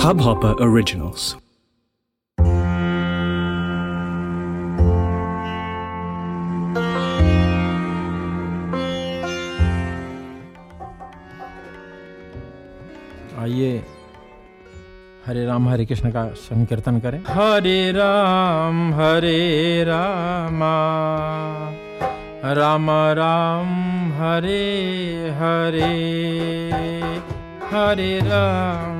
Hubhopper Originals. आइए हरे राम, हरे कृष्ण का संकीर्तन करें। हरे राम, हरे रामा। राम राम, हरे हरे। हरे राम।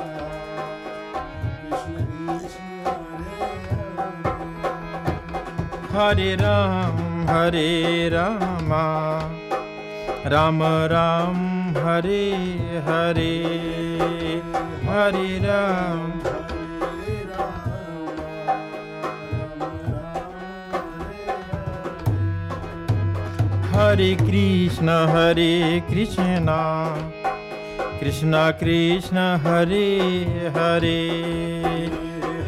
हरे राम, हरे रामा। राम राम, हरे हरे। हरे राम। हरे कृष्ण, हरे कृष्णा। कृष्णा, कृष्ण, हरे हरे।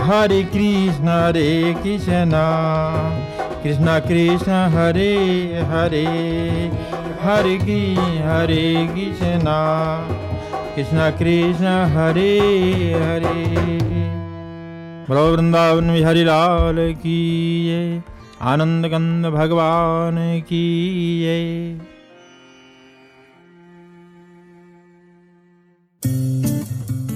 हरे कृष्ण हरे कृष्ण। कृष्ण कृष्ण, हरे हरे। हरे की, हरे कृष्ण। कृष्ण कृष्ण, हरे हरे। बोलो, वृंदावन बिहारी लाल की आनंद गंद भगवान की